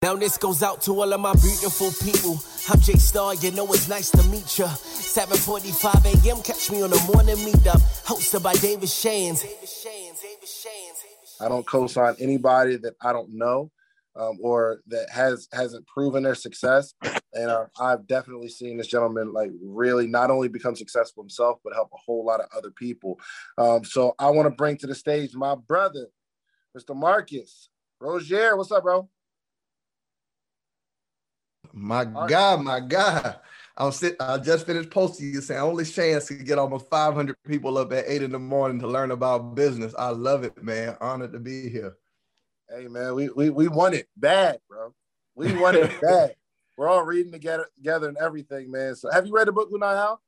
Now this goes out to all of my beautiful people. I'm Jay Star, you know it's nice to meet ya. 7:45 a.m. Catch me on the morning meetup, hosted by David Shands. I don't co-sign anybody that I don't know um, or that has hasn't proven their success. And uh, I've definitely seen this gentleman like really not only become successful himself, but help a whole lot of other people. Um, so I want to bring to the stage my brother, Mr. Marcus Rosier. What's up, bro? My God, my God. I'll sit, I just finished posting you saying only chance to get almost 500 people up at eight in the morning to learn about business. I love it, man. Honored to be here. Hey, man, we we, we want it bad, bro. We want it bad. We're all reading together, together and everything, man. So, have you read the book Lunai How?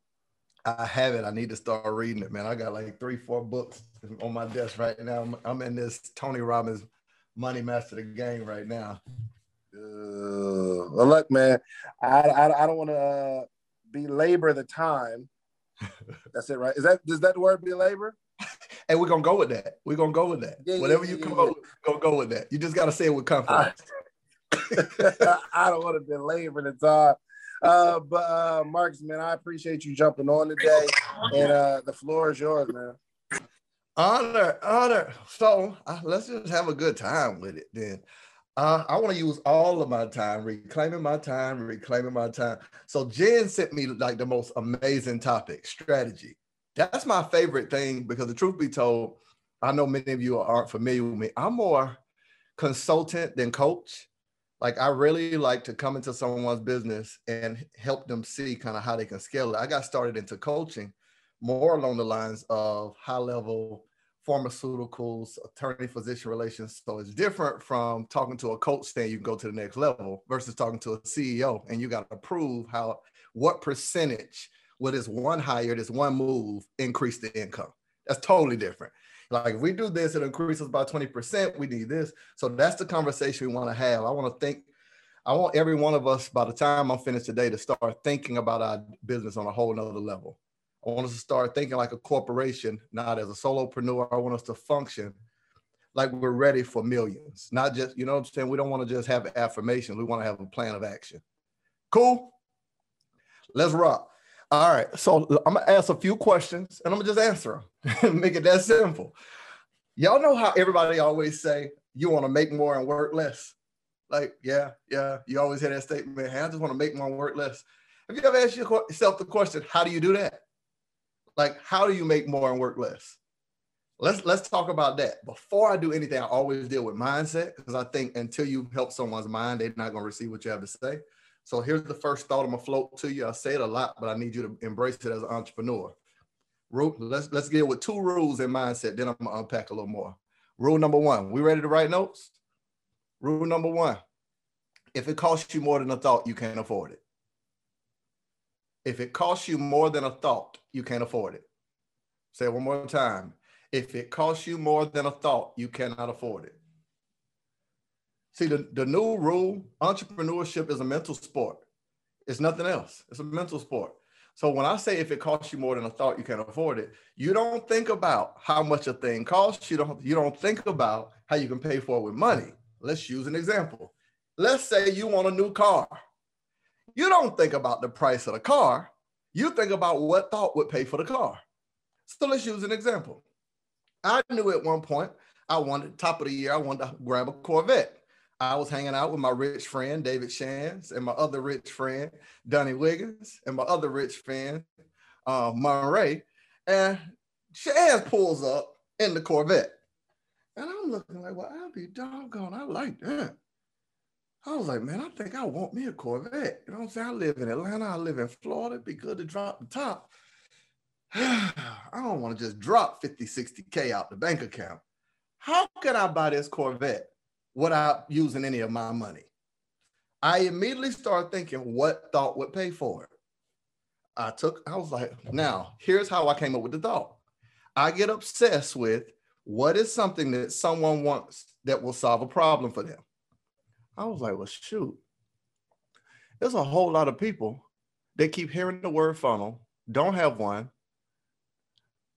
I haven't. I need to start reading it, man. I got like three, four books on my desk right now. I'm, I'm in this Tony Robbins Money Master the Game right now. Well, look, man, I I, I don't want to uh, belabor the time. That's it, right? Is that does that word belabor? Hey, we're gonna go with that. We're gonna go with that. Yeah, Whatever yeah, you come yeah. up with, go go with that. You just gotta say it with confidence. I, I don't want to belabor the time. Uh, but uh, Marcus, man, I appreciate you jumping on today, and uh, the floor is yours, man. Honor, honor. So uh, let's just have a good time with it, then. Uh, I want to use all of my time, reclaiming my time, reclaiming my time. So Jen sent me like the most amazing topic, strategy. That's my favorite thing because the truth be told, I know many of you aren't familiar with me. I'm more consultant than coach. Like I really like to come into someone's business and help them see kind of how they can scale it. I got started into coaching more along the lines of high level pharmaceuticals, attorney physician relations. So it's different from talking to a coach saying you can go to the next level versus talking to a CEO and you got to prove how what percentage with this one hire, this one move increase the income. That's totally different. Like if we do this, it increases by 20%. We need this. So that's the conversation we want to have. I want to think, I want every one of us by the time I'm finished today to start thinking about our business on a whole nother level. I want us to start thinking like a corporation, not as a solopreneur. I want us to function like we're ready for millions, not just, you know what I'm saying? We don't want to just have affirmations. We want to have a plan of action. Cool? Let's rock. All right. So I'm going to ask a few questions and I'm going to just answer them. Make it that simple. Y'all know how everybody always say, you want to make more and work less? Like, yeah, yeah. You always hear that statement, hey, I just want to make more and work less. Have you ever asked yourself the question, how do you do that? Like how do you make more and work less? Let's mm. let's talk about that. Before i do anything i always deal with mindset because i think until you help someone's mind they're not going to receive what you have to say. So here's the first thought i'm going to float to you. I say it a lot but i need you to embrace it as an entrepreneur. Rule, let's let's get with two rules in mindset then i'm going to unpack a little more. Rule number one we ready to write notes? Rule number one if it costs you more than a thought you can't afford it if it costs you more than a thought, you can't afford it. Say it one more time. If it costs you more than a thought, you cannot afford it. See, the, the new rule entrepreneurship is a mental sport. It's nothing else, it's a mental sport. So when I say if it costs you more than a thought, you can't afford it, you don't think about how much a thing costs. You don't, you don't think about how you can pay for it with money. Let's use an example. Let's say you want a new car you don't think about the price of the car. You think about what thought would pay for the car. So let's use an example. I knew at one point I wanted top of the year, I wanted to grab a Corvette. I was hanging out with my rich friend David Shands and my other rich friend Donnie Wiggins and my other rich friend uh. And Shands pulls up in the Corvette. And I'm looking like, well, I'll be doggone, I like that. I was like, man, I think I want me a Corvette. You know what I'm saying? I live in Atlanta. I live in Florida. It'd be good to drop the top. I don't want to just drop 50, 60K out the bank account. How can I buy this Corvette without using any of my money. I immediately started thinking what thought would pay for it. I took, I was like, now here's how I came up with the thought. I get obsessed with what is something that someone wants that will solve a problem for them. I was like, well, shoot, there's a whole lot of people that keep hearing the word funnel, don't have one,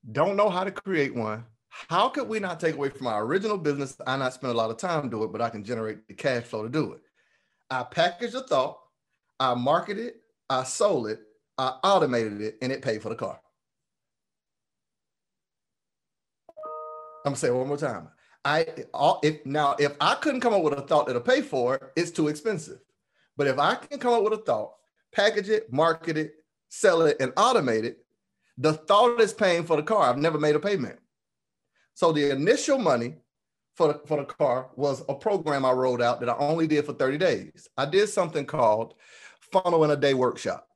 don't know how to create one. How could we not take away from our original business? I not spend a lot of time do it, but I can generate the cash flow to do it. I packaged the thought, I marketed it, I sold it, I automated it, and it paid for the car. I'm gonna say it one more time. I all if now if I couldn't come up with a thought that'll pay for it, it's too expensive. But if I can come up with a thought, package it, market it, sell it, and automate it, the thought is paying for the car. I've never made a payment. So the initial money for the, for the car was a program I rolled out that I only did for 30 days. I did something called Funnel in a Day Workshop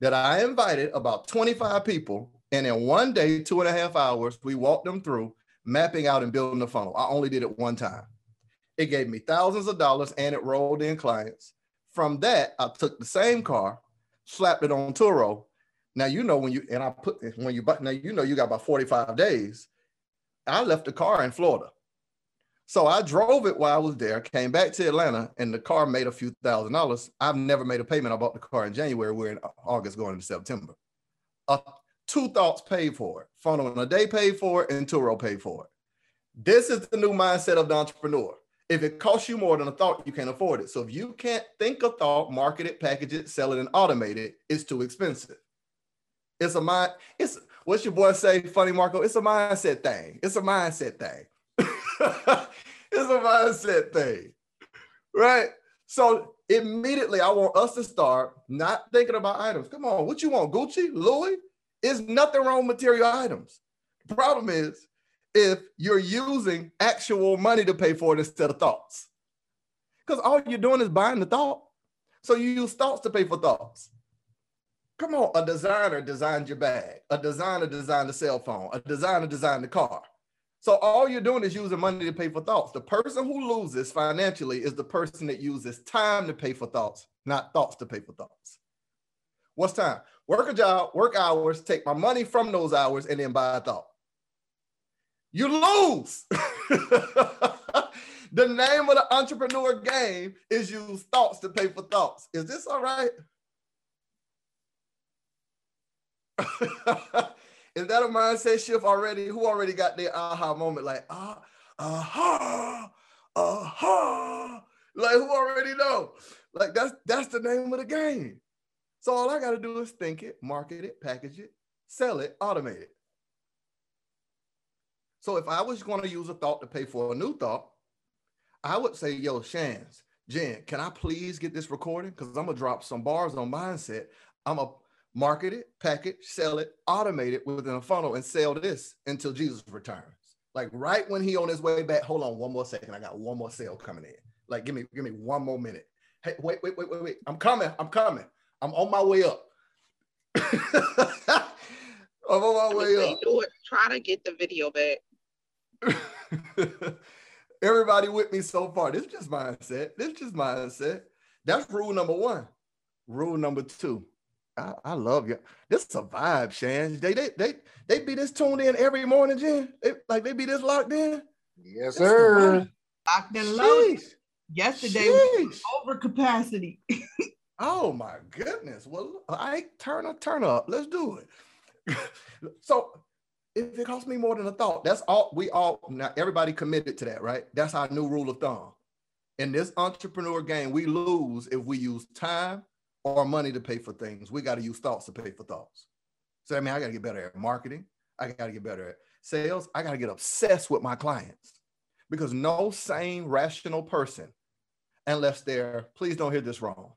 that I invited about 25 people. And in one day, two and a half hours, we walked them through mapping out and building the funnel. I only did it one time. It gave me thousands of dollars and it rolled in clients. From that, I took the same car, slapped it on Turo. Now you know when you and I put when you now you know you got about 45 days. I left the car in Florida. So I drove it while I was there, came back to Atlanta, and the car made a few thousand dollars. I've never made a payment. I bought the car in January. We're in August going into September. Uh, two thoughts paid for it. Funnel in a day paid for it, and Turo paid for it. This is the new mindset of the entrepreneur. If it costs you more than a thought, you can't afford it. So if you can't think a thought, market it, package it, sell it, and automate it, it's too expensive. It's a mind. It's what's your boy say? Funny Marco. It's a mindset thing. It's a mindset thing. it's a mindset thing, right? So immediately, I want us to start not thinking about items. Come on, what you want, Gucci, Louis? Is nothing wrong with material items. Problem is if you're using actual money to pay for it instead of thoughts. Because all you're doing is buying the thought. So you use thoughts to pay for thoughts. Come on, a designer designed your bag, a designer designed the cell phone, a designer designed the car. So all you're doing is using money to pay for thoughts. The person who loses financially is the person that uses time to pay for thoughts, not thoughts to pay for thoughts. What's time? Work a job, work hours, take my money from those hours, and then buy a thought you lose. the name of the entrepreneur game is use thoughts to pay for thoughts. Is this all right? is that a mindset shift already? Who already got their aha moment? Like, ah, aha, aha. Like, who already know? Like, that's that's the name of the game. So all I got to do is think it, market it, package it, sell it, automate it. So if I was going to use a thought to pay for a new thought, I would say, yo, Shands, Jen, can I please get this recording? Because I'm gonna drop some bars on mindset. I'm gonna market it, package, sell it, automate it within a funnel, and sell this until Jesus returns. Like right when he on his way back. Hold on one more second. I got one more sale coming in. Like give me, give me one more minute. Hey, wait, wait, wait, wait, wait. I'm coming. I'm coming. I'm on my way up. I'm on my way up. Do it. Try to get the video back. Everybody with me so far. This is just mindset. This is just mindset. That's rule number one. Rule number two. I, I love you. This is a vibe, Shan. They they they they be this tuned in every morning, Jen. They, like they be this locked in. Yes, sir. Locked and loaded. Yesterday was over capacity. oh my goodness. Well, I turn up, turn up. Let's do it. so if it costs me more than a thought, that's all we all now everybody committed to that, right? That's our new rule of thumb. In this entrepreneur game, we lose if we use time or money to pay for things. We got to use thoughts to pay for thoughts. So I mean, I got to get better at marketing. I got to get better at sales. I got to get obsessed with my clients because no sane, rational person, unless they're, please don't hear this wrong,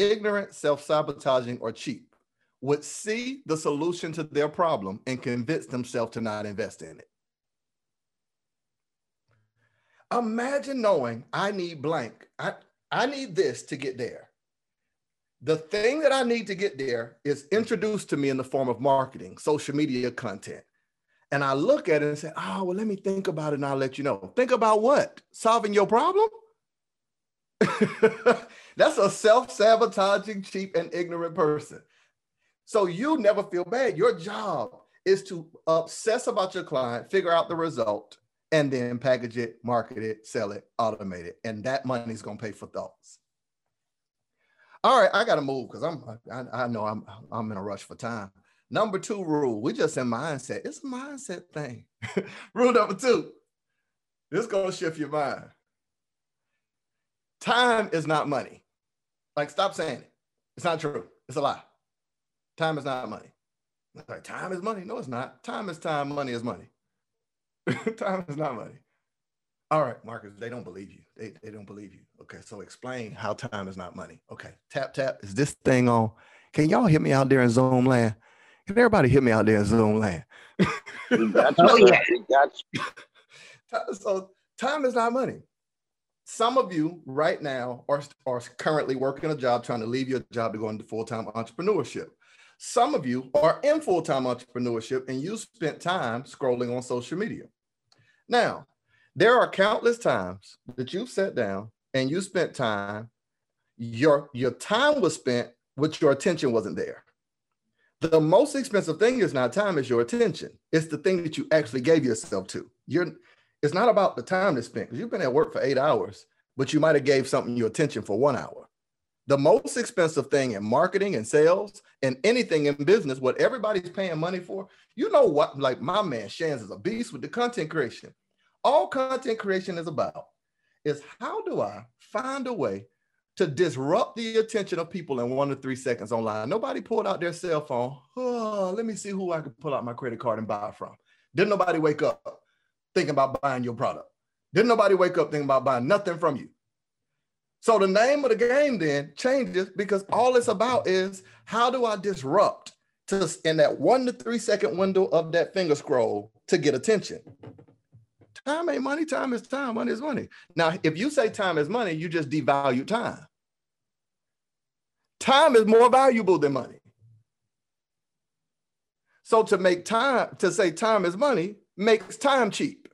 ignorant, self sabotaging, or cheap, would see the solution to their problem and convince themselves to not invest in it. Imagine knowing I need blank. I, I need this to get there. The thing that I need to get there is introduced to me in the form of marketing, social media content. and I look at it and say, oh, well, let me think about it and I'll let you know. Think about what? Solving your problem? That's a self sabotaging, cheap, and ignorant person. So you never feel bad. Your job is to obsess about your client, figure out the result, and then package it, market it, sell it, automate it. And that money is going to pay for thoughts. All right, I got to move because I'm I, I know I'm I'm in a rush for time. Number two rule, we just in mindset. It's a mindset thing. rule number two, this gonna shift your mind. Time is not money. Like, stop saying it. It's not true. It's a lie. Time is not money. Like, time is money. No, it's not. Time is time. Money is money. time is not money. All right, Marcus, they don't believe you. They, they don't believe you. Okay, so explain how time is not money. Okay, tap, tap. Is this thing on? Can y'all hit me out there in Zoom land? Can everybody hit me out there in Zoom land? oh, yeah. so time is not money. Some of you right now are, are currently working a job, trying to leave your job to go into full-time entrepreneurship. Some of you are in full-time entrepreneurship and you spent time scrolling on social media. Now, there are countless times that you've sat down and you spent time, your, your time was spent, but your attention wasn't there. The most expensive thing is not time, it's your attention. It's the thing that you actually gave yourself to. You're it's not about the time to spend because you've been at work for eight hours, but you might have gave something your attention for one hour. The most expensive thing in marketing and sales and anything in business, what everybody's paying money for, you know what? Like my man Shands is a beast with the content creation all content creation is about is how do I find a way to disrupt the attention of people in one to three seconds online? Nobody pulled out their cell phone. Oh, let me see who I can pull out my credit card and buy from. Didn't nobody wake up thinking about buying your product. Didn't nobody wake up thinking about buying nothing from you. So the name of the game then changes because all it's about is how do I disrupt to in that one to three second window of that finger scroll to get attention. Time ain't money. Time is time. Money is money. Now, if you say time is money, you just devalue time. Time is more valuable than money. So to make time, to say time is money, makes time cheap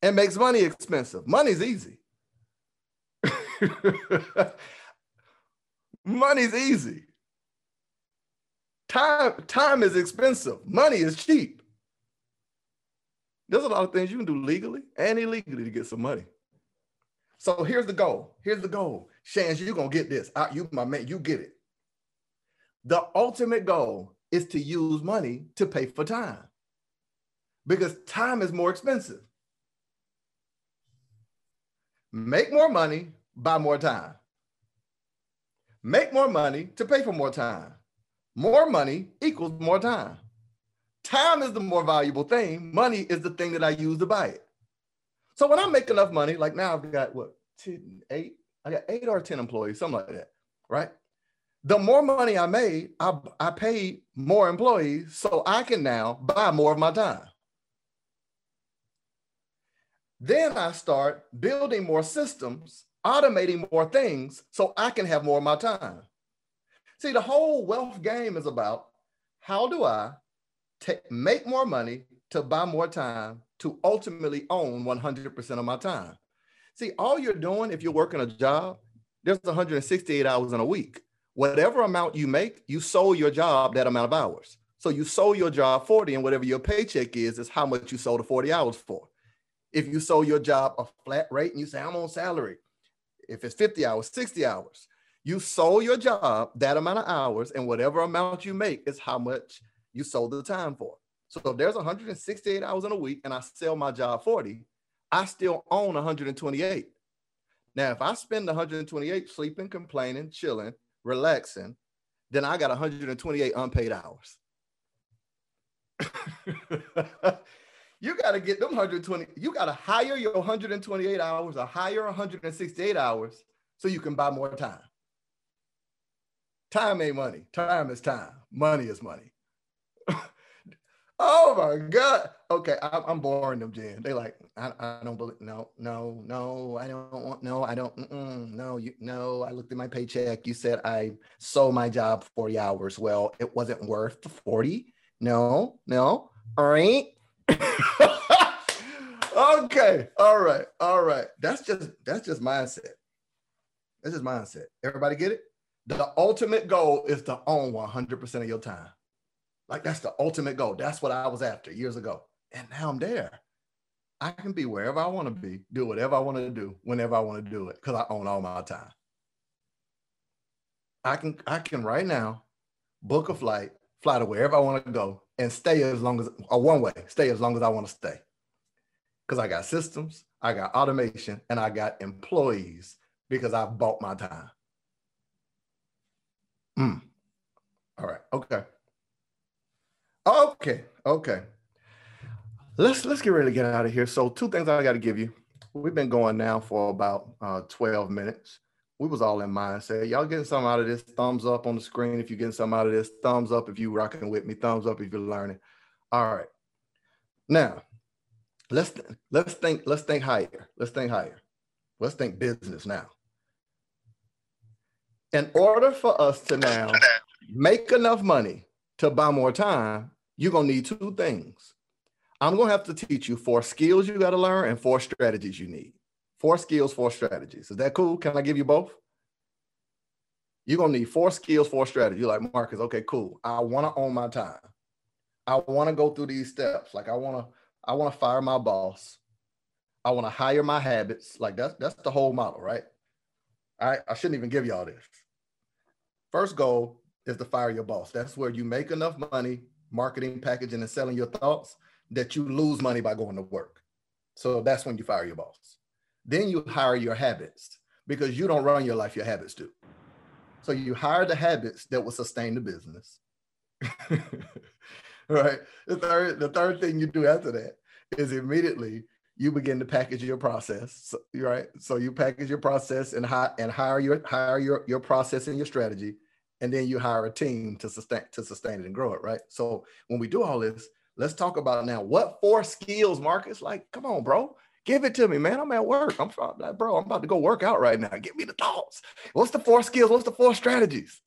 and makes money expensive. Money's easy. Money's easy. Time, time is expensive. Money is cheap. There's a lot of things you can do legally and illegally to get some money. So here's the goal. Here's the goal. Shands, you're gonna get this. I, you, my man, you get it. The ultimate goal is to use money to pay for time because time is more expensive. Make more money, buy more time. Make more money to pay for more time. More money equals more time. Time is the more valuable thing. Money is the thing that I use to buy it. So when I make enough money, like now I've got what, 10, eight, I got eight or 10 employees, something like that, right? The more money I made, I, I paid more employees so I can now buy more of my time. Then I start building more systems, automating more things so I can have more of my time. See, the whole wealth game is about how do I make more money to buy more time to ultimately own 100% of my time. See, all you're doing if you're working a job, there's 168 hours in a week. Whatever amount you make, you sold your job that amount of hours. So you sold your job 40 and whatever your paycheck is, is how much you sold the 40 hours for. If you sold your job a flat rate and you say, I'm on salary, if it's 50 hours, 60 hours, you sold your job that amount of hours and whatever amount you make is how much you sold the time for. So if there's 168 hours in a week and I sell my job 40, I still own 128. Now, if I spend 128 sleeping, complaining, chilling, relaxing, then I got 128 unpaid hours. you got to get them 120. You got to hire your 128 hours or hire 168 hours so you can buy more time. Time ain't money. Time is time. Money is money. oh my God. Okay, I, am boring them, Jen. They like, I, I don't believe. No, no, no. I don't want. No, I don't. no, you. No, I looked at my paycheck. You said I sold my job 40 hours. Well, it wasn't worth 40. No, no. All right. Okay, all right, all right. That's just that's just mindset. That's just mindset. Everybody get it? The ultimate goal is to own 100% of your time. Like that's the ultimate goal. That's what I was after years ago. And now I'm there. I can be wherever I want to be, do whatever I want to do, whenever I want to do it, because I own all my time. I can I can right now book a flight, fly to wherever I want to go, and stay as long as or one way, stay as long as I want to stay. Because I got systems, I got automation, and I got employees because I've bought my time. Mm. All right. Okay. Okay. Okay let's let's get ready to get out of here. So two things I got to give you. We've been going now for about uh, 12 minutes. We was all in mindset. Y'all getting something out of this? Thumbs up on the screen if you're getting something out of this. Thumbs up if you rocking with me. Thumbs up if you're learning. All right. Now, let's let's think let's think higher. Let's think higher. Let's think business now. In order for us to now make enough money to buy more time, you're gonna need two things. I'm to have to teach you four skills you got to learn and four strategies you need. Four skills, four strategies. Is that cool? Can I give you both? You're to need four skills, four strategies. You're like, Marcus, okay, cool. I want to own my time. I want to go through these steps. Like I want to, I want to fire my boss. I want to hire my habits. Like that's that's the whole model, right? I I shouldn't even give y'all this. First goal is to fire your boss. That's where you make enough money marketing, packaging, and selling your thoughts that you lose money by going to work. So that's when you fire your boss. Then you hire your habits because you don't run your life, your habits do. So you hire the habits that will sustain the business. right. The third, the third thing you do after that is immediately you begin to package your process. Right. So you package your process and hire and hire your hire your, your process and your strategy. And then you hire a team to sustain to sustain it and grow it. Right. So when we do all this, Let's talk about now. What four skills, Marcus? Like, come on, bro. Give it to me, man. I'm at work. I'm like, bro, I'm about to go work out right now. Give me the thoughts. What's the four skills? What's the four strategies?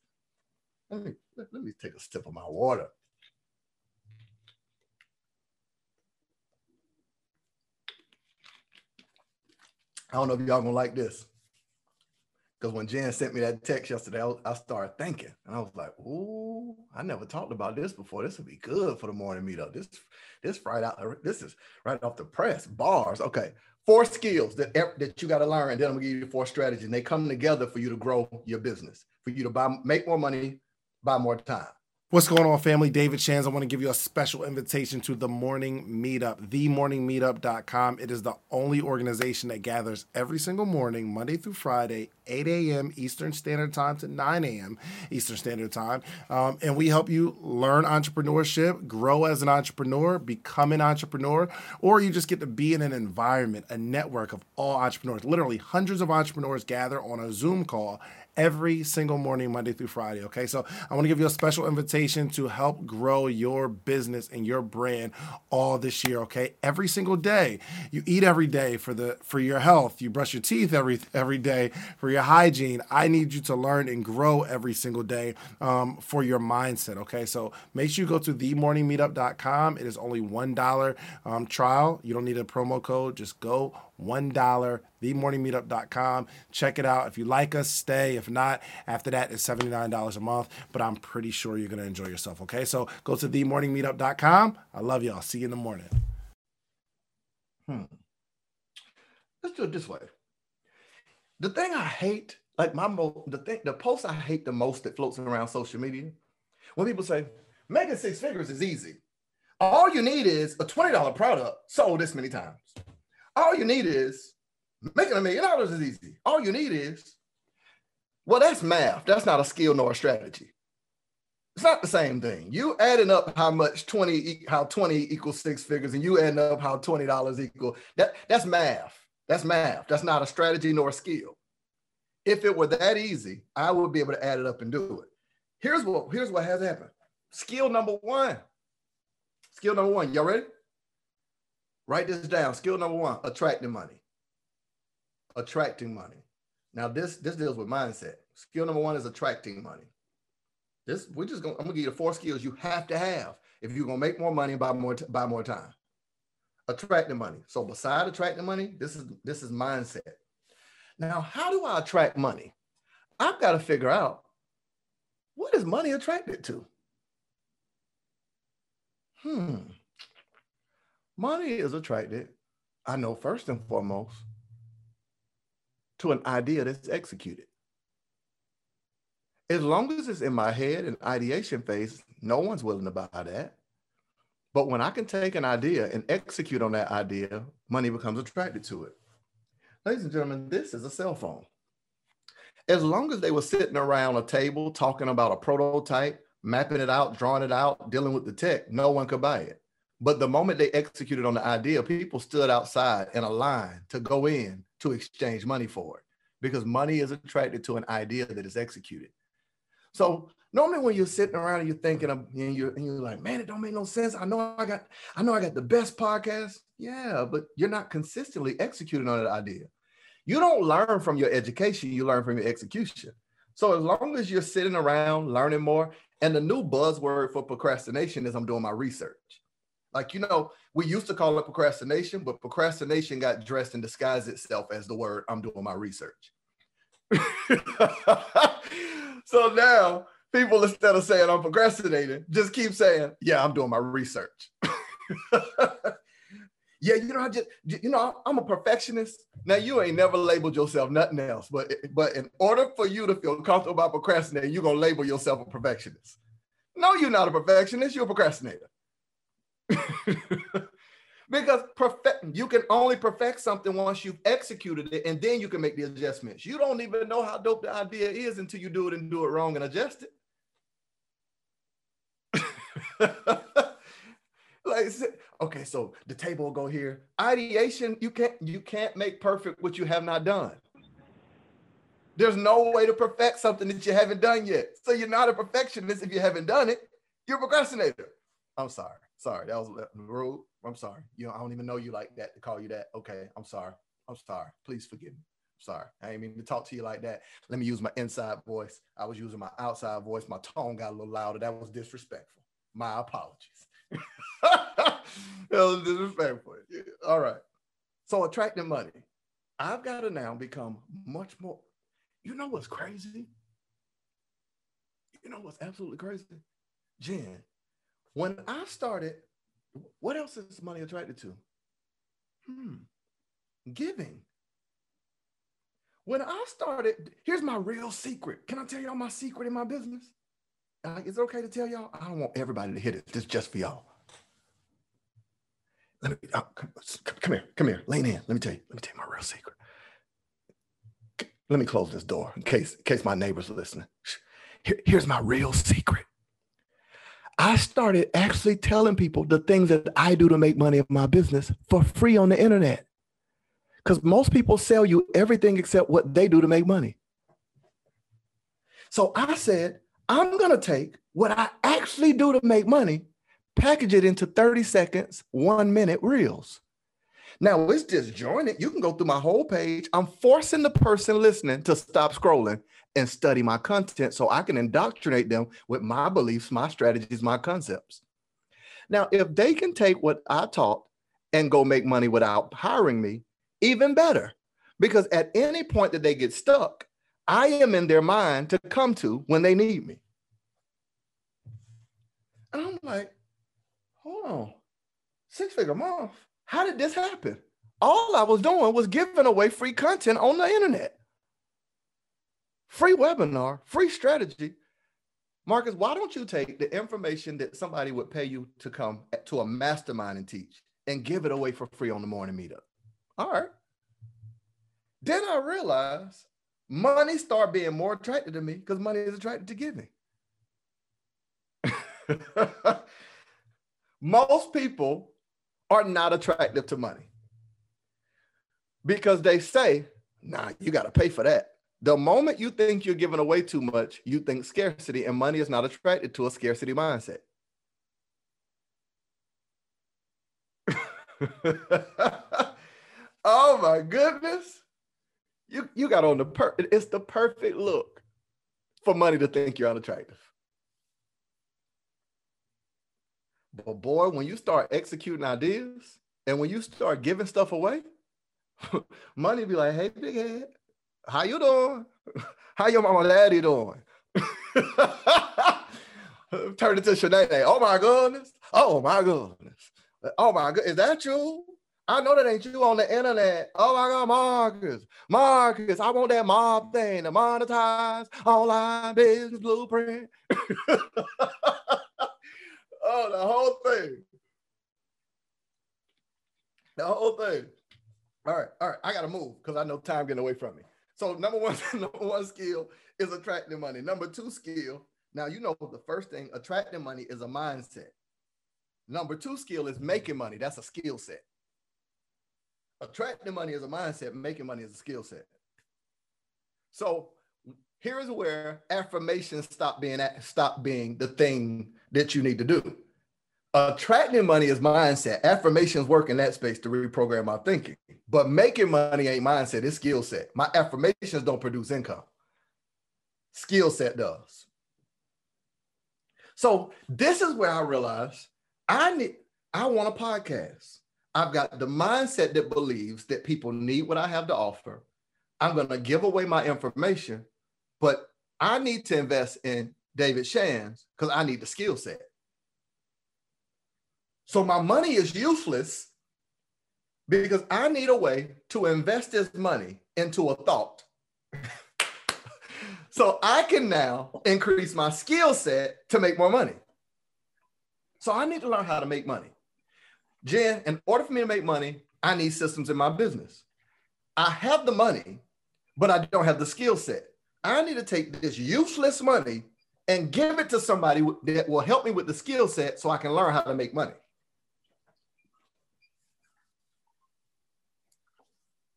Let me, let, me take a sip of my water. I don't know if y'all gonna like this. Because when Jen sent me that text yesterday, I, I, started thinking, and I was like, "Ooh, I never talked about this before. This would be good for the morning meetup. This, this right out. Uh, this is right off the press. Bars. Okay, four skills that that you got to learn, then I'm gonna give you four strategies, and they come together for you to grow your business, for you to buy, make more money, buy more time. What's going on, family? David Shands. I want to give you a special invitation to the Morning Meetup, themorningmeetup.com. It is the only organization that gathers every single morning, Monday through Friday, 8 a.m. Eastern Standard Time to 9 a.m. Eastern Standard Time. Um, and we help you learn entrepreneurship, grow as an entrepreneur, become an entrepreneur, or you just get to be in an environment, a network of all entrepreneurs. Literally, hundreds of entrepreneurs gather on a Zoom call every single morning, Monday through Friday. Okay, so I want to give you a special invitation to help grow your business and your brand all this year. Okay, every single day, you eat every day for the for your health. You brush your teeth every every day for your hygiene. I need you to learn and grow every single day um, for your mindset. Okay, so make sure you go to themorningmeetup.com. It is only one dollar um, trial. You don't need a promo code. Just go $1, themorningmeetup.com. Check it out. If you like us, stay. If not, after that, it's $79 a month. But I'm pretty sure you're going to enjoy yourself. Okay. So go to themorningmeetup.com. I love y'all. See you in the morning. Hmm. Let's do it this way. The thing I hate, like my the thing, the post I hate the most that floats around social media, when people say making six figures is easy. All you need is a $20 product sold this many times. All you need is making a million dollars is easy. All you need is, well, that's math. That's not a skill nor a strategy. It's not the same thing. You adding up how much 20, how 20 equals six figures, and you adding up how $20 equal. That, that's math. That's math. That's not a strategy nor a skill. If it were that easy, I would be able to add it up and do it. Here's what, here's what has happened. Skill number one. Skill number one. Y'all ready? Write this down. Skill number one: attracting money. Attracting money. Now this this deals with mindset. Skill number one is attracting money. This we're just gonna I'm gonna give you the four skills you have to have if you're gonna make more money and buy more buy more time. attracting money. So beside attracting money, this is this is mindset. Now, how do I attract money? I've got to figure out what is money attracted to? Hmm. Money is attracted, I know first and foremost, to an idea that's executed. As long as it's in my head and ideation phase, no one's willing to buy that. But when I can take an idea and execute on that idea, money becomes attracted to it. Ladies and gentlemen, this is a cell phone. As long as they were sitting around a table talking about a prototype, mapping it out, drawing it out, dealing with the tech, no one could buy it. But the moment they executed on the idea, people stood outside in a line to go in to exchange money for it because money is attracted to an idea that is executed. So normally when you're sitting around and you're thinking and you're, and you're like, man, it don't make no sense. I know I got, I know I got the best podcast. Yeah, but you're not consistently executing on that idea. You don't learn from your education, you learn from your execution. So as long as you're sitting around learning more, and the new buzzword for procrastination is I'm doing my research. Like, you know, we used to call it procrastination, but procrastination got dressed and disguised itself as the word I'm doing my research. so now people, instead of saying I'm procrastinating, just keep saying, yeah, I'm doing my research. yeah, you know, I just, you know, I'm a perfectionist. Now you ain't never labeled yourself nothing else, but but in order for you to feel comfortable about procrastinating, you're gonna label yourself a perfectionist. No, you're not a perfectionist. You're a procrastinator. because perfect you can only perfect something once you've executed it and then you can make the adjustments. You don't even know how dope the idea is until you do it and do it wrong and adjust it. Like okay so the table will go here. Ideation you can't you can't make perfect what you have not done. There's no way to perfect something that you haven't done yet. So you're not a perfectionist if you haven't done it. You're a procrastinator. I'm sorry Sorry, that was rude. I'm sorry. You know, I don't even know you like that to call you that. Okay, I'm sorry. I'm sorry. Please forgive me. I'm sorry. I ain't mean to talk to you like that. Let me use my inside voice. I was using my outside voice. My tone got a little louder. That was disrespectful. My apologies. that was disrespectful. All right. So attracting money. I've got to now become much more. You know what's crazy? You know what's absolutely crazy? Jen, when I started, what else is money attracted to? Hmm, giving. When I started, here's my real secret. Can I tell y'all my secret in my business? Uh, is it okay to tell y'all? I don't want everybody to hit it. This is just for y'all. Let me uh, come, come, here, come here, lean in. Let me tell you. Let me tell you my real secret. Let me close this door in case in case my neighbors are listening. Here, here's my real secret. I started actually telling people the things that I do to make money in my business for free on the internet. Because most people sell you everything except what they do to make money. So I said, I'm going to take what I actually do to make money, package it into 30 seconds, one minute reels. Now it's disjointed. You can go through my whole page. I'm forcing the person listening to stop scrolling and study my content so I can indoctrinate them with my beliefs, my strategies, my concepts. Now, if they can take what I taught and go make money without hiring me, even better. Because at any point that they get stuck, I am in their mind to come to when they need me. And I'm like, hold on, six figure month. How did this happen? All I was doing was giving away free content on the internet free webinar, free strategy. Marcus, why don't you take the information that somebody would pay you to come to a mastermind and teach and give it away for free on the morning meetup? All right. Then I realized money started being more attracted to me because money is attracted to giving. Most people are not attractive to money because they say, nah, you got to pay for that. The moment you think you're giving away too much, you think scarcity, and money is not attracted to a scarcity mindset. oh my goodness. You, you got on the per it's the perfect look for money to think you're unattractive. But boy, when you start executing ideas, And when you start giving stuff away, money be like, hey, big head, how you doing? How your mama daddy doing? Turn it to Shanae. Oh my goodness. Oh my goodness. Oh my god, is that you? I know that ain't you on the internet. Oh my God, Marcus, Marcus, I want that mob thing to monetize online business blueprint. oh, the whole thing. The whole thing. All right, all right. I gotta move because I know time getting away from me. So number one, number one skill is attracting money. Number two skill. Now you know the first thing attracting money is a mindset. Number two skill is making money. That's a skill set. Attracting money is a mindset, making money is a skill set. So here's where affirmations stop being stop being the thing that you need to do. Attracting money is mindset. Affirmations work in that space to reprogram our thinking. But making money ain't mindset, it's skill set. My affirmations don't produce income. Skill set does. So this is where I realize I need I want a podcast. I've got the mindset that believes that people need what I have to offer. I'm going to give away my information, but I need to invest in David Shands because I need the skill set. So my money is useless because I need a way to invest this money into a thought. so I can now increase my skill set to make more money. So I need to learn how to make money. Jen, in order for me to make money, I need systems in my business. I have the money, but I don't have the skill set. I need to take this useless money and give it to somebody that will help me with the skill set so I can learn how to make money.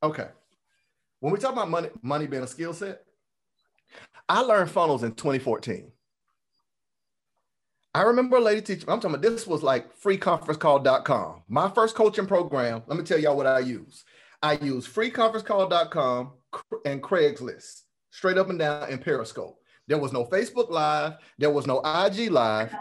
Okay. When we talk about money, money being a skill set, I learned funnels in 2014. I remember a lady teaching, I'm talking about this was like freeconferencecall.com. My first coaching program, let me tell y'all what I use. I use freeconferencecall.com and Craigslist, straight up and down in Periscope. There was no Facebook Live, there was no IG Live.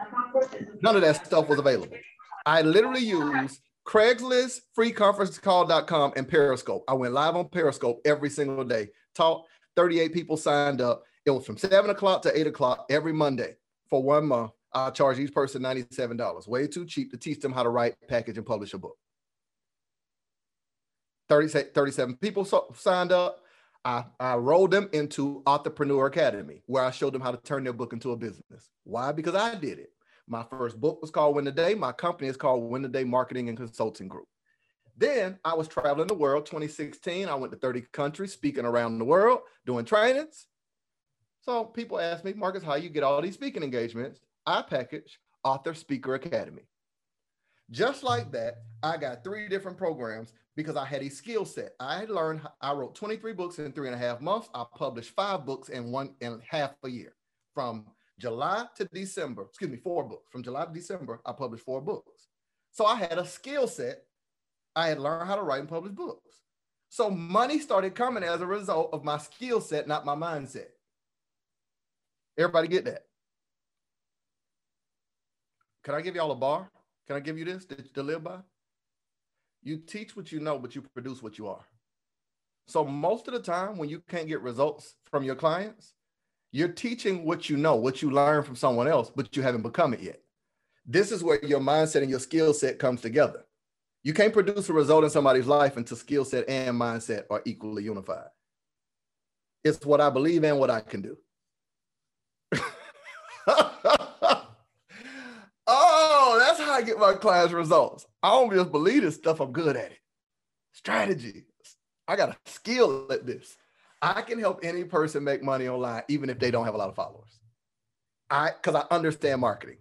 None of that stuff was available. I literally used Craigslist, freeconferencecall.com, and Periscope. I went live on Periscope every single day. Taught 38 people signed up. It was from seven o'clock to eight o'clock every Monday for one month. I charge each person $97. Way too cheap to teach them how to write, package, and publish a book. 30, 37 people signed up. I, I rolled them into Entrepreneur Academy, where I showed them how to turn their book into a business. Why? Because I did it. My first book was called Win the Day. My company is called Win the Day Marketing and Consulting Group. Then I was traveling the world 2016. I went to 30 countries, speaking around the world, doing trainings. So people ask me, Marcus, how you get all these speaking engagements? I package Author Speaker Academy. Just like that, I got three different programs because I had a skill set. I had learned, I wrote 23 books in three and a half months. I published five books in one and half a year. From July to December, excuse me, four books. From July to December, I published four books. So I had a skill set. I had learned how to write and publish books. So money started coming as a result of my skill set, not my mindset. Everybody get that? Can I give y'all a bar? Can I give you this to, to live by? You teach what you know, but you produce what you are. So most of the time, when you can't get results from your clients, you're teaching what you know, what you learn from someone else, but you haven't become it yet. This is where your mindset and your skill set comes together. You can't produce a result in somebody's life until skill set and mindset are equally unified. It's what I believe and what I can do. Oh, that's how I get my class results. I don't just believe this stuff, I'm good at it. Strategy. I got a skill at this. I can help any person make money online, even if they don't have a lot of followers. I because I understand marketing.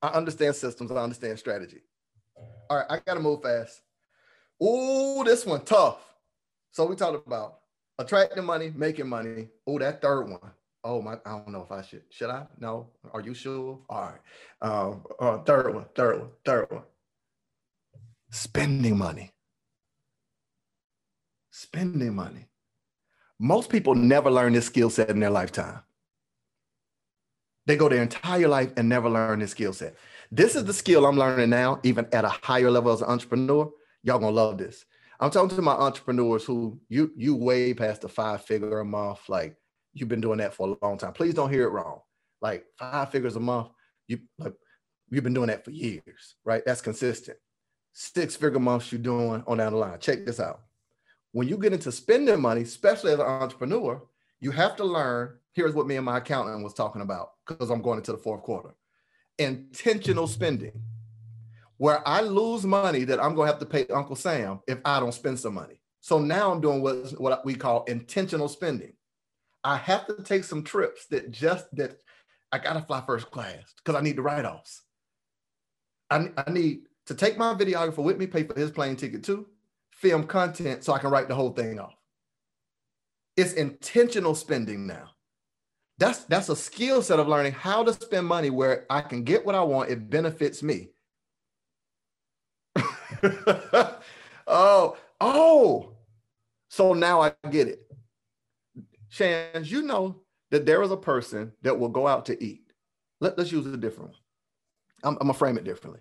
I understand systems, I understand strategy. All right, I gotta move fast. Oh, this one tough. So we talked about attracting money, making money. Oh, that third one. Oh my, I don't know if I should. Should I? No. Are you sure? All right. Um, uh, third one, third one, third one. Spending money. Spending money. Most people never learn this skill set in their lifetime. They go their entire life and never learn this skill set. This is the skill I'm learning now, even at a higher level as an entrepreneur. Y'all gonna love this. I'm talking to my entrepreneurs who you you way past the five figure a month. Like you've been doing that for a long time. Please don't hear it wrong. Like five figures a month, you like you've been doing that for years, right? That's consistent. Six figure months you're doing on down the line. Check this out. When you get into spending money, especially as an entrepreneur, you have to learn. Here's what me and my accountant was talking about because I'm going into the fourth quarter intentional mm-hmm. spending, where I lose money that I'm going to have to pay Uncle Sam if I don't spend some money. So now I'm doing what, what we call intentional spending. I have to take some trips that just that I got to fly first class because I need the write offs. I, I need to take my videographer with me, pay for his plane ticket too, film content so I can write the whole thing off. It's intentional spending now. That's that's a skill set of learning how to spend money where I can get what I want. It benefits me. oh, oh. So now I get it. Shands, you know that there is a person that will go out to eat. Let, us use a different one. I'm, I'm gonna frame it differently.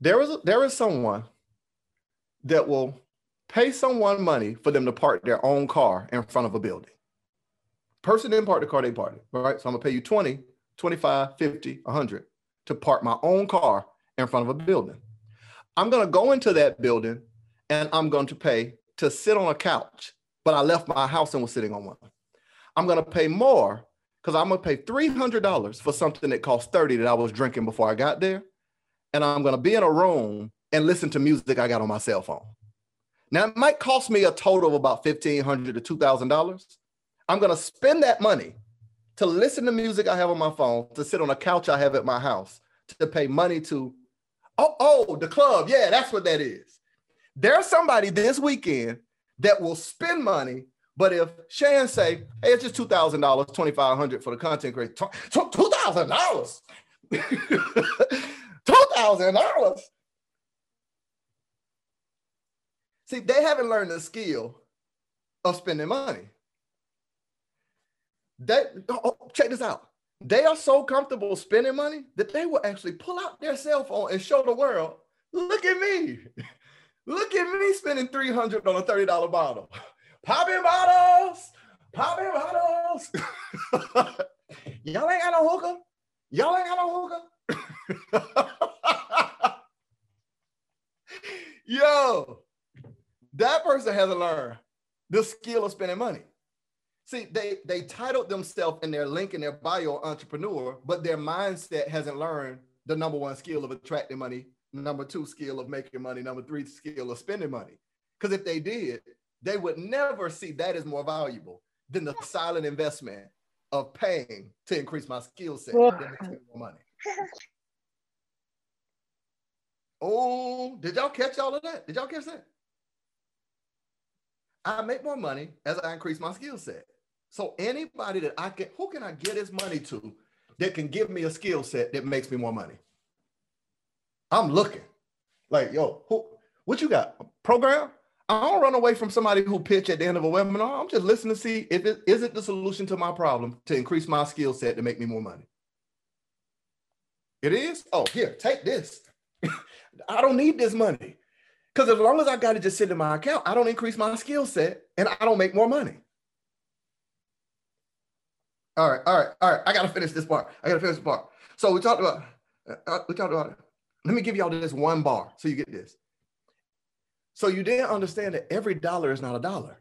There is a, there is someone that will pay someone money for them to park their own car in front of a building person didn't park the car, they parked it. Right. So I'm gonna pay you 20, 25, 50, 100 to park my own car in front of a building. I'm gonna go into that building and I'm going to pay to sit on a couch, but I left my house and was sitting on one. I'm gonna pay more because I'm gonna pay $300 for something that cost 30 that I was drinking before I got there. And I'm gonna be in a room and listen to music I got on my cell phone. Now it might cost me a total of about 1,500 to $2,000 I'm going to spend that money to listen to music I have on my phone, to sit on a couch I have at my house, to pay money to, oh, oh, the club. Yeah, that's what that is. There's somebody this weekend that will spend money, but if Shan say, hey, it's just $2,000, 2500 for the content creator, $2,000? $2,000? See, they haven't learned the skill of spending money. They oh, oh, check this out. They are so comfortable spending money that they will actually pull out their cell phone and show the world, look at me. Look at me spending 300 on a $30 bottle. Popping bottles, popping bottles. Y'all ain't got no hookah. Y'all ain't got no hookah. Yo, that person hasn't learned the skill of spending money. See, they they titled themselves in their link in their bio entrepreneur, but their mindset hasn't learned the number one skill of attracting money, number two skill of making money, number three skill of spending money. Because if they did, they would never see that as more valuable than the silent investment of paying to increase my skill set that makes me more money. Oh, did y'all catch all of that? Did y'all catch that? I make more money as I increase my skill set. So anybody that I can, who can I get his money to that can give me a skill set that makes me more money? I'm looking. Like, yo, who, what you got? A program? I don't run away from somebody who pitch at the end of a webinar. I'm just listening to see if it is it the solution to my problem to increase my skill set to make me more money. It is? Oh, here, take this. I don't need this money. Because as long as I got it just sitting in my account, I don't increase my skill set and I don't make more money. All right, all right, all right. I gotta finish this part. I gotta finish this part. So we talked about uh, we talked about it. Let me give y'all this one bar so you get this. So you didn't understand that every dollar is not a dollar.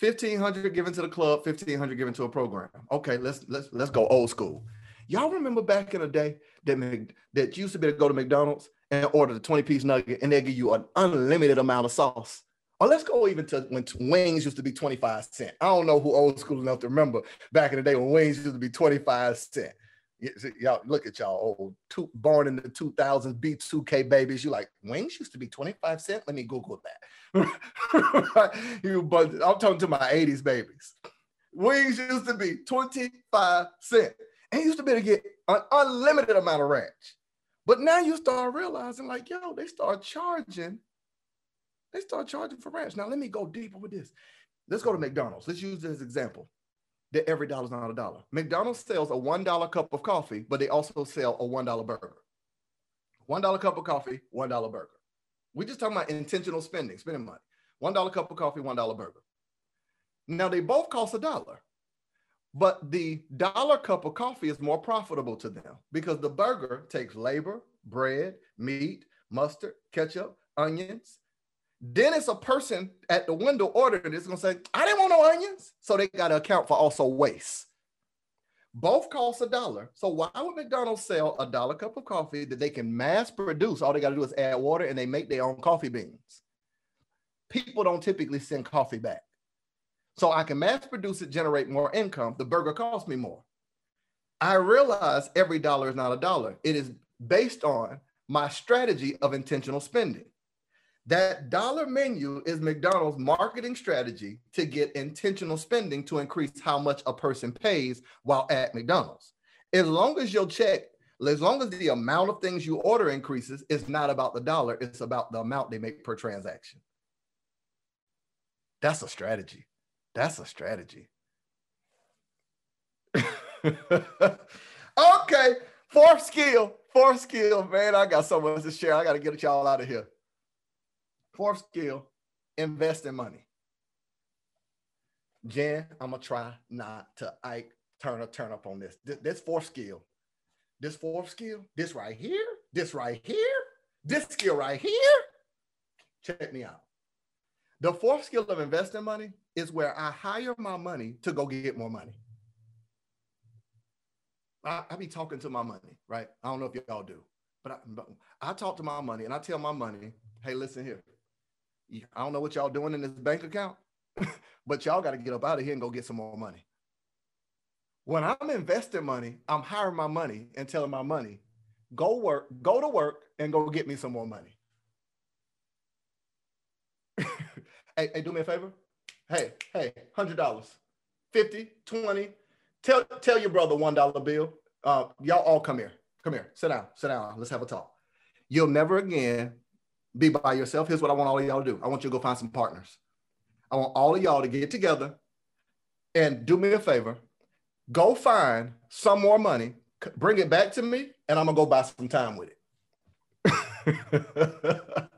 1500 given to the club, 1500 given to a program. Okay, let's let's let's go old school. Y'all remember back in the day that that used to be to go to McDonald's and order the 20 piece nugget and they give you an unlimited amount of sauce. Or let's go even to when wings used to be 25 cents. I don't know who old school enough to remember back in the day when wings used to be 25 cents. Y'all look at y'all old two, born in the 2000s B2K babies. You like wings used to be 25 cents. Let me Google that. you, but I'm talking to my 80s babies. Wings used to be 25 cents. And used to be to get an unlimited amount of ranch. But now you start realizing, like, yo, they start charging. They start charging for ranch. Now let me go deeper with this. Let's go to McDonald's. Let's use this example. that every dollar is not a dollar. McDonald's sells a $1 cup of coffee, but they also sell a $1 burger. $1 cup of coffee, $1 burger. We just talking about intentional spending, spending money. $1 cup of coffee, $1 burger. Now they both cost a dollar, but the dollar cup of coffee is more profitable to them because the burger takes labor, bread, meat, mustard, ketchup, onions, then it's a person at the window ordering it's gonna say, I didn't want no onions. So they got to account for also waste. Both cost a dollar. So why would McDonald's sell a dollar cup of coffee that they can mass produce? All they got to do is add water and they make their own coffee beans. People don't typically send coffee back. So I can mass produce it, generate more income. The burger costs me more. I realize every dollar is not a dollar. It is based on my strategy of intentional spending. That dollar menu is McDonald's marketing strategy to get intentional spending to increase how much a person pays while at McDonald's. As long as your check, as long as the amount of things you order increases, it's not about the dollar, it's about the amount they make per transaction. That's a strategy. That's a strategy. okay, fourth skill, fourth skill, man. I got so much to share. I got to get y'all out of here. Fourth skill, invest in money. Jen, I'm gonna try not to Ike turn a turn up on this. this. This fourth skill, this fourth skill, this right here, this right here, this skill right here. Check me out. The fourth skill of investing money is where I hire my money to go get more money. I, I be talking to my money, right? I don't know if y'all do, but I, but I talk to my money and I tell my money, hey, listen here. I don't know what y'all doing in this bank account, but y'all got to get up out of here and go get some more money. When I'm investing money, I'm hiring my money and telling my money, go work, go to work and go get me some more money. hey, hey, do me a favor. Hey, hey, $100, 50, 20. Tell, tell your brother $1 bill. Uh, y'all all come here. Come here. Sit down. Sit down. Let's have a talk. You'll never again be by yourself. Here's what I want all of y'all to do. I want you to go find some partners. I want all of y'all to get together and do me a favor. Go find some more money, bring it back to me, and I'm gonna go buy some time with it.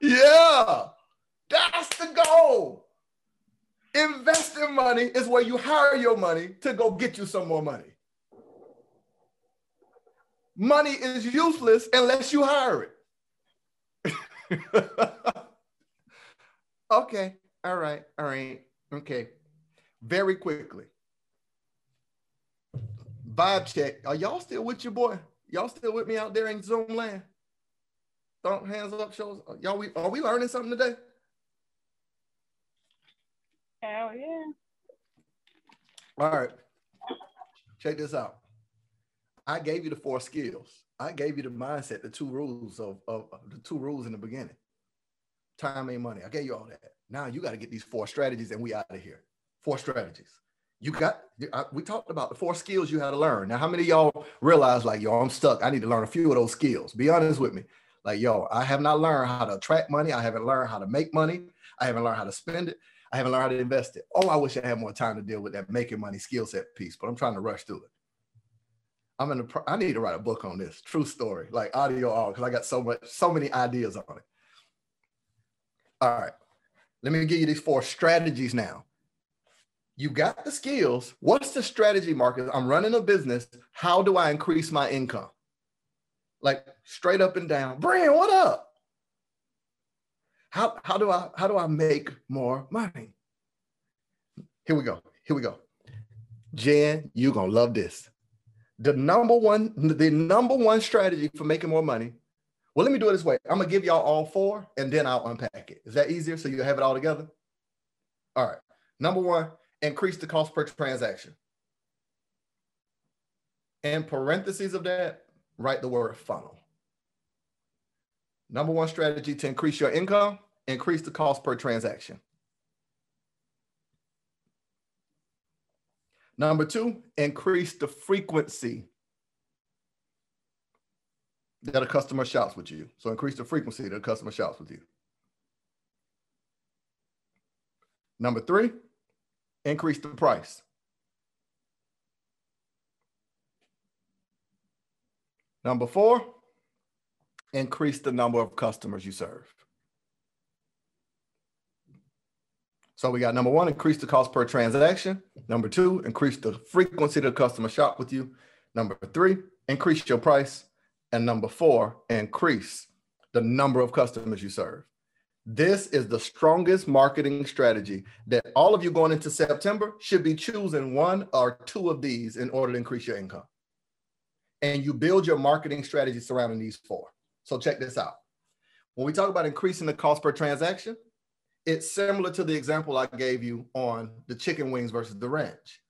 yeah, that's the goal. Investing money is where you hire your money to go get you some more money. Money is useless unless you hire it. okay. All right. All right. Okay. Very quickly. Vibe check. Are y'all still with your boy? Y'all still with me out there in Zoom land? Don't hands up, shows. Y'all, we are we learning something today? Hell yeah. All right. Check this out. I gave you the four skills. I gave you the mindset, the two rules of, of, of the two rules in the beginning. Time ain't money. I gave you all that. Now you got to get these four strategies and we out of here. Four strategies. You got, I, we talked about the four skills you had to learn. Now, how many y'all realize like, yo, I'm stuck. I need to learn a few of those skills. Be honest with me. Like, yo, I have not learned how to attract money. I haven't learned how to make money. I haven't learned how to spend it. I haven't learned how to invest it. Oh, I wish I had more time to deal with that making money skill set piece, but I'm trying to rush through it. I'm in the. I need to write a book on this. True story, like audio all, because I got so much, so many ideas on it. All right, let me give you these four strategies now. You got the skills. What's the strategy, Marcus? I'm running a business. How do I increase my income? Like straight up and down. Brian, what up? How, how do I how do I make more money? Here we go. Here we go. Jen, you're gonna love this the number one, the number one strategy for making more money. Well, let me do it this way. I'm gonna give y'all all four and then I'll unpack it. Is that easier? So you have it all together? All right. Number one, increase the cost per transaction. In parentheses of that, write the word funnel. Number one strategy to increase your income, increase the cost per transaction. Number two, increase the frequency that a customer shops with you. So increase the frequency that a customer shops with you. Number three, increase the price. Number four, increase the number of customers you serve. So we got number one, increase the cost per transaction. Number two, increase the frequency the customer shop with you. Number three, increase your price. And number four, increase the number of customers you serve. This is the strongest marketing strategy that all of you going into September should be choosing one or two of these in order to increase your income. And you build your marketing strategy surrounding these four. So check this out. When we talk about increasing the cost per transaction, it's similar to the example I gave you on the chicken wings versus the ranch.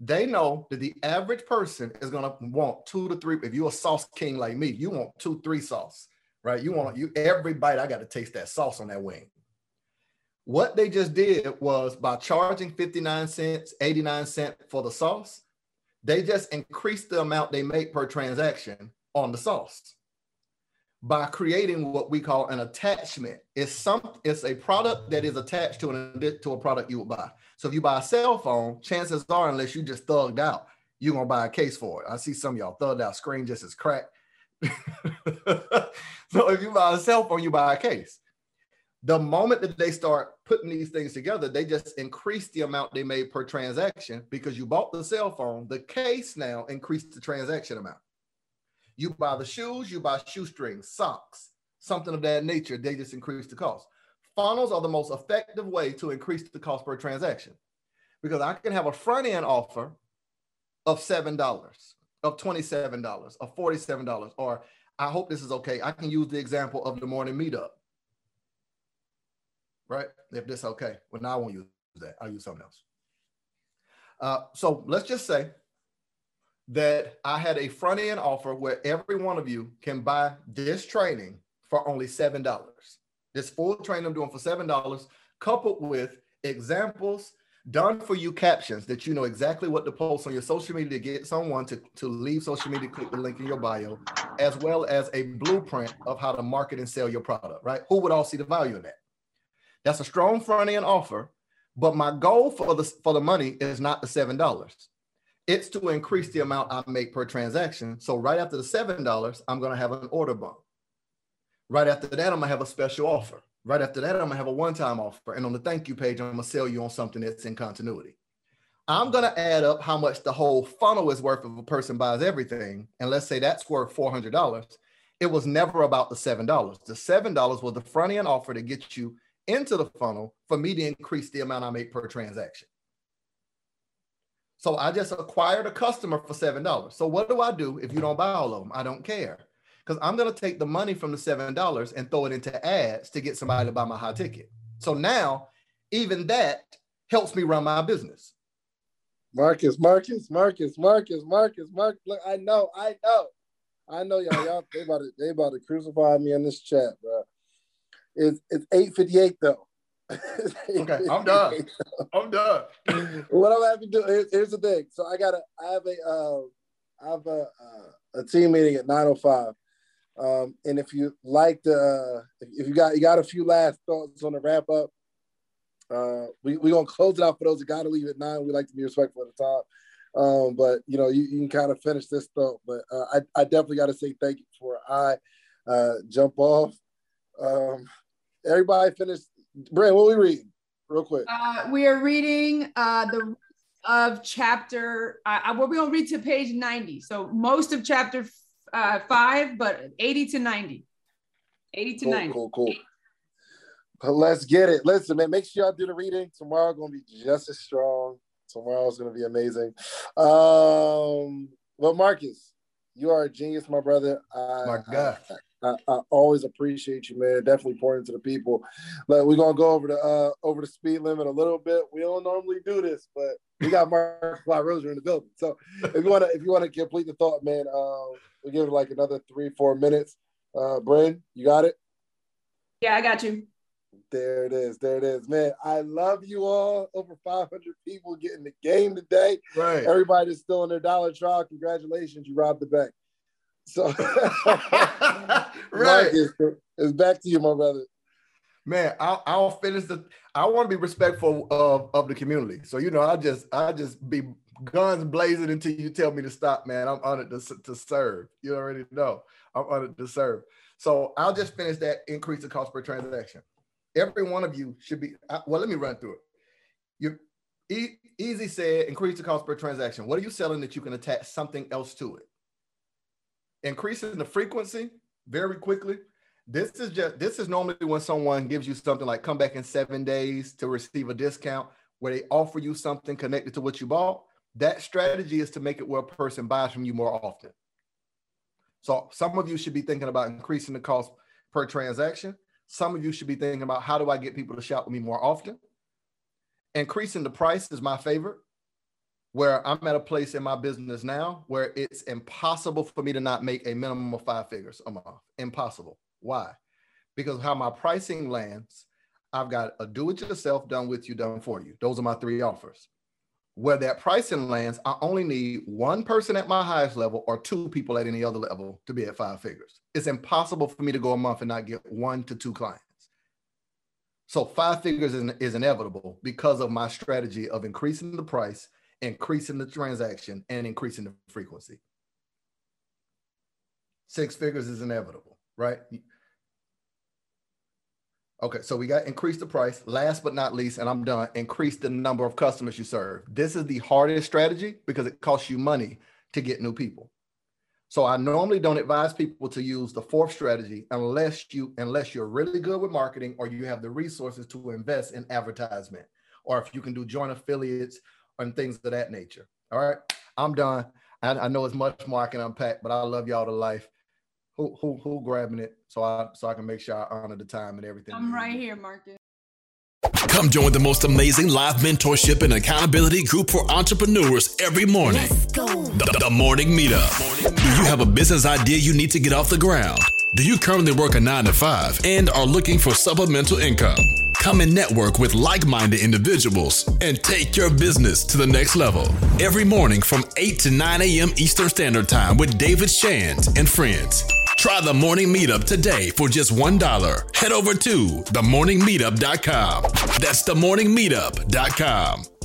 They know that the average person is to want two to three. If you're a sauce king like me, you want two, three sauce, right? You want you every bite. I got to taste that sauce on that wing. What they just did was by charging 59 cents, 89 cents for the sauce, they just increased the amount they make per transaction on the sauce by creating what we call an attachment. It's some it's a product that is attached to an to a product you would buy. So if you buy a cell phone, chances are, unless you just thugged out, you're gonna buy a case for it. I see some y'all thugged out, screen just as cracked. so if you buy a cell phone, you buy a case. The moment that they start putting these things together, they just increase the amount they made per transaction because you bought the cell phone. The case now increased the transaction amount. You buy the shoes, you buy shoestrings, socks, something of that nature. They just increase the cost. Funnels are the most effective way to increase the cost per transaction because I can have a front end offer of $7, of $27, of $47, or I hope this is okay. I can use the example of the morning meetup. Right? If this okay. Well, now I won't use that. I'll use something else. Uh, so let's just say that I had a front end offer where every one of you can buy this training for only $7. This full training I'm doing for $7, coupled with examples, done for you captions that you know exactly what to post on your social media to get someone to, to leave social media, click the link in your bio, as well as a blueprint of how to market and sell your product, right? Who would all see the value in that? That's a strong front end offer, but my goal for the for the money is not the seven dollars it's to increase the amount I make per transaction. So right after the $7, I'm going to have an order bump. Right after that, I'm going to have a special offer. Right after that, I'm going to have a one-time offer. And on the thank you page, I'm going to sell you on something that's in continuity. I'm going to add up how much the whole funnel is worth if a person buys everything. And let's say that's worth $400. It was never about the $7. The $7 was the front end offer to get you into the funnel for me to increase the amount I make per transaction. So I just acquired a customer for seven dollars. So what do I do if you don't buy all of them? I don't care because I'm going to take the money from the seven dollars and throw it into ads to get somebody to buy my high ticket. So now, even that helps me run my business. Marcus, Marcus, Marcus, Marcus, Marcus, Marcus. Look, I know, I know, I know y'all. Y'all they about to they about to crucify me in this chat, bro. It's it's eight fifty eight though. okay, I'm done. I'm done. what I'm having to do here's, here's, the thing. So I got a I have a uh, I have a uh, a team meeting at 9:05. Um, and if you like the uh, if you got you got a few last thoughts on the wrap up, uh, we we gonna close it out for those that got to leave at nine. We like to be respectful at the time. Um, but you know, you, you can kind of finish this thought. But uh, I, I definitely got to say thank you for I uh, jump off. Um, everybody finished Brand, what we reading? Real quick. Uh, we are reading uh, the of chapter. Uh, we're going to read to page ninety. So most of chapter uh, five, but eighty to ninety. Eighty to cool, ninety. Cool, cool. But let's get it. Listen, man. Make sure y'all do the reading. Tomorrow going to be just as strong. Tomorrow's going to be amazing. Um, well, Marcus, you are a genius, my brother. I, my God. I, I, I, always appreciate you, man. Definitely pouring into the people. Like we're gonna go over the uh over the speed limit a little bit. We don't normally do this, but we got Mark Fly Rosier in the building. So if you wanna if you wanna complete the thought, man, uh, we give it like another three four minutes. Uh, Bryn, you got it. Yeah, I got you. There it is. There it is, man. I love you all. Over 500 people getting the game today. Right. Everybody that's still in their dollar trial. Congratulations, you robbed the bank. So, right, it's, it's back to you, my brother. Man, I'll, I'll finish the. I want to be respectful of of the community. So you know, I just I just be guns blazing until you tell me to stop, man. I'm honored to, to serve. You already know. I'm honored to serve. So I'll just finish that increase the cost per transaction. Every one of you should be, well, let me run through it. You e- easy said increase the cost per transaction. What are you selling that you can attach something else to it? Increasing the frequency very quickly. This is just this is normally when someone gives you something like come back in seven days to receive a discount where they offer you something connected to what you bought. That strategy is to make it where a person buys from you more often. So some of you should be thinking about increasing the cost per transaction. Some of you should be thinking about how do I get people to shop with me more often? Increasing the price is my favorite, where I'm at a place in my business now where it's impossible for me to not make a minimum of five figures a month. Impossible. Why? Because how my pricing lands, I've got a do it yourself, done with you, done for you. Those are my three offers where that pricing lands, I only need one person at my highest level or two people at any other level to be at five figures. It's impossible for me to go a month and not get one to two clients. So five figures is, is inevitable because of my strategy of increasing the price, increasing the transaction, and increasing the frequency. Six figures is inevitable, right? Okay, so we got increase the price. Last but not least, and I'm done, increase the number of customers you serve. This is the hardest strategy because it costs you money to get new people. So I normally don't advise people to use the fourth strategy unless you unless you're really good with marketing or you have the resources to invest in advertisement or if you can do joint affiliates and things of that nature. All right, I'm done. I, I know it's much more I can unpack, but I love y'all to life who who who grabbing it so I so I can make sure I honor the time and everything. I'm right here, Marcus. Come join the most amazing live mentorship and accountability group for entrepreneurs every morning. The, the Morning Meetup. Do you have a business idea you need to get off the ground? Do you currently work a nine to five and are looking for supplemental income? Come and network with like minded individuals and take your business to the next level. Every morning from 8 to 9 a.m. Eastern Standard Time with David Shands and friends. Try the morning meetup today for just $1. Head over to themorningmeetup.com. That's themorningmeetup.com.